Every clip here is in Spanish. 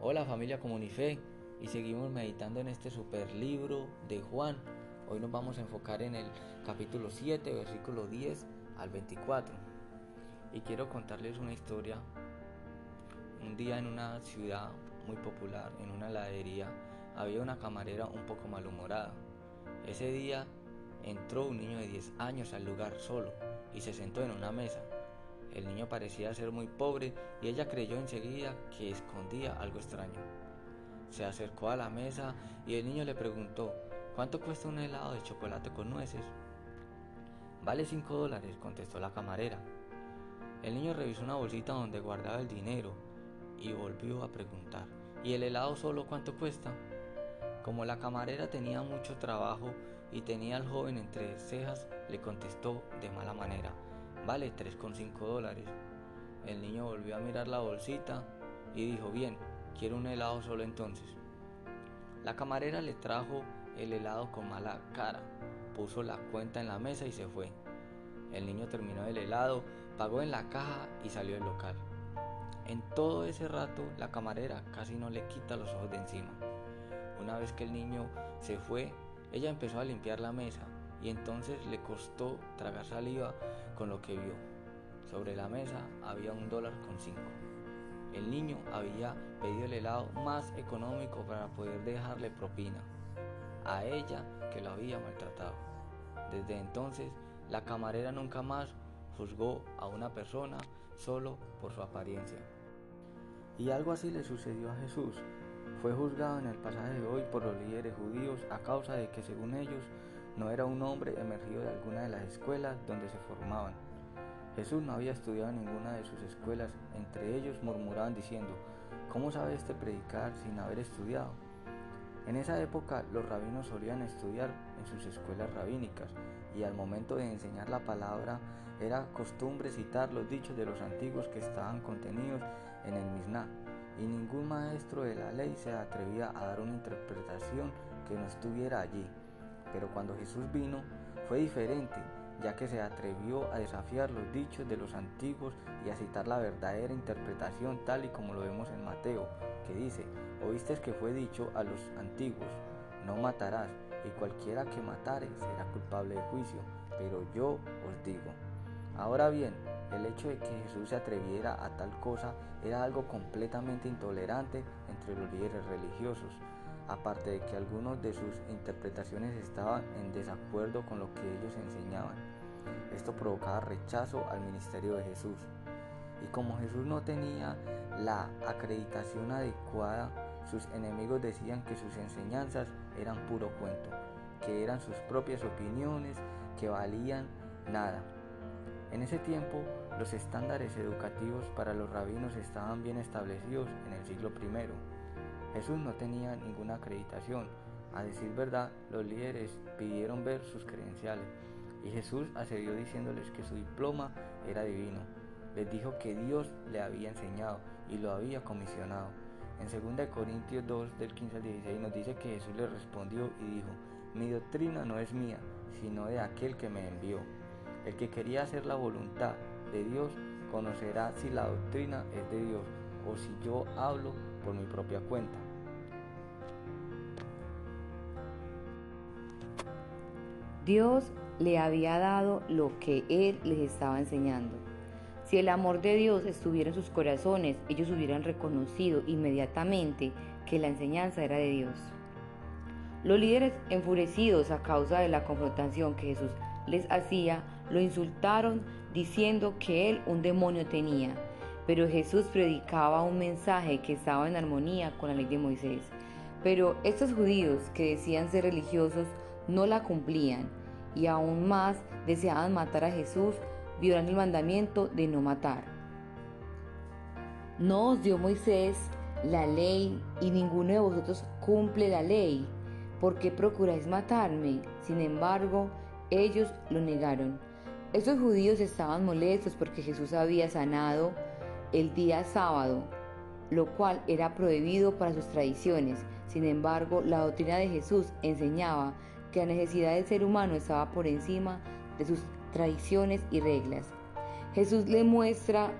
Hola familia Comunife y seguimos meditando en este super libro de Juan. Hoy nos vamos a enfocar en el capítulo 7, versículo 10 al 24. Y quiero contarles una historia. Un día en una ciudad muy popular, en una heladería, había una camarera un poco malhumorada. Ese día entró un niño de 10 años al lugar solo y se sentó en una mesa. El niño parecía ser muy pobre y ella creyó enseguida que escondía algo extraño. Se acercó a la mesa y el niño le preguntó, ¿cuánto cuesta un helado de chocolate con nueces? Vale cinco dólares, contestó la camarera. El niño revisó una bolsita donde guardaba el dinero y volvió a preguntar, ¿y el helado solo cuánto cuesta? Como la camarera tenía mucho trabajo y tenía al joven entre cejas, le contestó de mala manera, Vale 3,5 dólares. El niño volvió a mirar la bolsita y dijo, bien, quiero un helado solo entonces. La camarera le trajo el helado con mala cara, puso la cuenta en la mesa y se fue. El niño terminó el helado, pagó en la caja y salió del local. En todo ese rato la camarera casi no le quita los ojos de encima. Una vez que el niño se fue, ella empezó a limpiar la mesa y entonces le costó tragar saliva con lo que vio. Sobre la mesa había un dólar con cinco. El niño había pedido el helado más económico para poder dejarle propina a ella que lo había maltratado. Desde entonces, la camarera nunca más juzgó a una persona solo por su apariencia. Y algo así le sucedió a Jesús. Fue juzgado en el pasaje de hoy por los líderes judíos a causa de que según ellos no era un hombre emergido de alguna de las escuelas donde se formaban. Jesús no había estudiado ninguna de sus escuelas, entre ellos murmuraban diciendo, ¿cómo sabe este predicar sin haber estudiado? En esa época los rabinos solían estudiar en sus escuelas rabínicas y al momento de enseñar la palabra era costumbre citar los dichos de los antiguos que estaban contenidos en el Misná y ningún maestro de la ley se atrevía a dar una interpretación que no estuviera allí. Pero cuando Jesús vino fue diferente, ya que se atrevió a desafiar los dichos de los antiguos y a citar la verdadera interpretación tal y como lo vemos en Mateo, que dice, oíste que fue dicho a los antiguos, no matarás, y cualquiera que matare será culpable de juicio, pero yo os digo. Ahora bien, el hecho de que Jesús se atreviera a tal cosa era algo completamente intolerante entre los líderes religiosos, aparte de que algunos de sus interpretaciones estaban en desacuerdo con lo que ellos enseñaban. Esto provocaba rechazo al ministerio de Jesús. Y como Jesús no tenía la acreditación adecuada, sus enemigos decían que sus enseñanzas eran puro cuento, que eran sus propias opiniones, que valían nada. En ese tiempo, los estándares educativos para los rabinos estaban bien establecidos en el siglo I Jesús no tenía ninguna acreditación. A decir verdad, los líderes pidieron ver sus credenciales y Jesús accedió diciéndoles que su diploma era divino. Les dijo que Dios le había enseñado y lo había comisionado. En 2 Corintios 2 del 15 al 16 nos dice que Jesús le respondió y dijo, mi doctrina no es mía, sino de aquel que me envió. El que quería hacer la voluntad de Dios conocerá si la doctrina es de Dios o si yo hablo por mi propia cuenta. Dios le había dado lo que Él les estaba enseñando. Si el amor de Dios estuviera en sus corazones, ellos hubieran reconocido inmediatamente que la enseñanza era de Dios. Los líderes enfurecidos a causa de la confrontación que Jesús les hacía, lo insultaron diciendo que él un demonio tenía pero Jesús predicaba un mensaje que estaba en armonía con la ley de Moisés. Pero estos judíos que decían ser religiosos no la cumplían y aún más deseaban matar a Jesús violando el mandamiento de no matar. No os dio Moisés la ley y ninguno de vosotros cumple la ley. ¿Por qué procuráis matarme? Sin embargo, ellos lo negaron. Estos judíos estaban molestos porque Jesús había sanado el día sábado, lo cual era prohibido para sus tradiciones. Sin embargo, la doctrina de Jesús enseñaba que la necesidad del ser humano estaba por encima de sus tradiciones y reglas. Jesús le muestra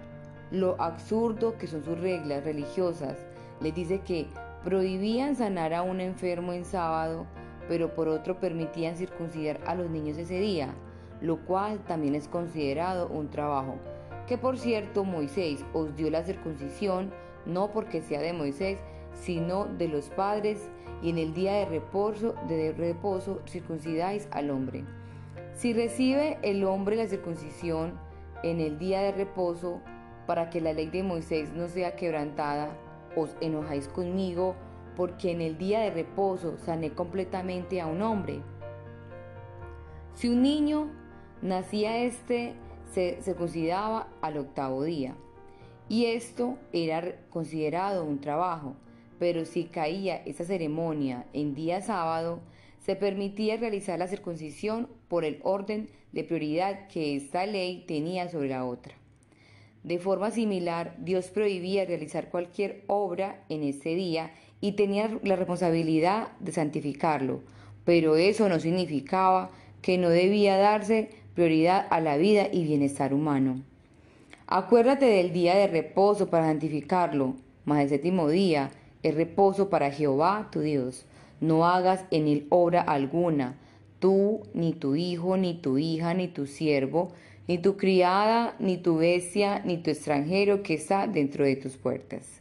lo absurdo que son sus reglas religiosas les dice que prohibían sanar a un enfermo en sábado, pero por otro permitían circuncidar a los niños ese día, lo cual también es considerado un trabajo. Que por cierto Moisés os dio la circuncisión, no porque sea de Moisés, sino de los padres, y en el día de reposo, de reposo circuncidáis al hombre. Si recibe el hombre la circuncisión en el día de reposo, para que la ley de Moisés no sea quebrantada, os enojáis conmigo, porque en el día de reposo sané completamente a un hombre. Si un niño nacía este, se circuncidaba al octavo día, y esto era considerado un trabajo pero si caía esa ceremonia en día sábado, se permitía realizar la circuncisión por el orden de prioridad que esta ley tenía sobre la otra. De forma similar, Dios prohibía realizar cualquier obra en ese día y tenía la responsabilidad de santificarlo, pero eso no significaba que no debía darse prioridad a la vida y bienestar humano. Acuérdate del día de reposo para santificarlo, más el séptimo día es reposo para Jehová tu Dios. No hagas en él obra alguna, tú, ni tu hijo, ni tu hija, ni tu siervo, ni tu criada, ni tu bestia, ni tu extranjero que está dentro de tus puertas.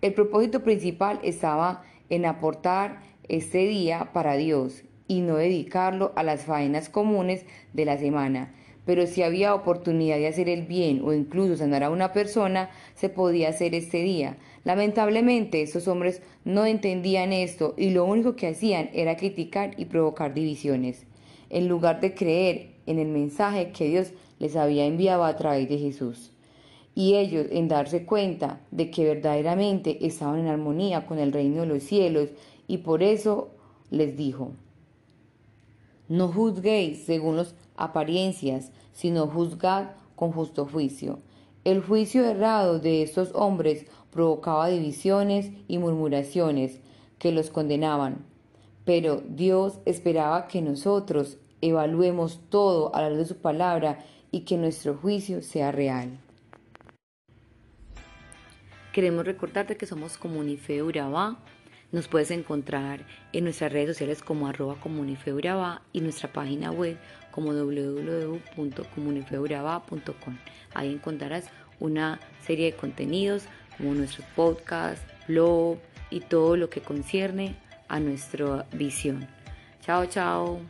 El propósito principal estaba en aportar este día para Dios y no dedicarlo a las faenas comunes de la semana. Pero si había oportunidad de hacer el bien o incluso sanar a una persona, se podía hacer este día. Lamentablemente, estos hombres no entendían esto y lo único que hacían era criticar y provocar divisiones, en lugar de creer en el mensaje que Dios les había enviado a través de Jesús. Y ellos, en darse cuenta de que verdaderamente estaban en armonía con el reino de los cielos, y por eso les dijo, no juzguéis según las apariencias, sino juzgad con justo juicio. El juicio errado de estos hombres provocaba divisiones y murmuraciones que los condenaban. Pero Dios esperaba que nosotros evaluemos todo a la luz de su palabra y que nuestro juicio sea real. Queremos recordarte que somos Comunife Urabá. Nos puedes encontrar en nuestras redes sociales como arroba Comunife y nuestra página web como www.comunifeurabá.com. Ahí encontrarás una serie de contenidos como nuestros podcasts, blog y todo lo que concierne a nuestra visión. Chao, chao.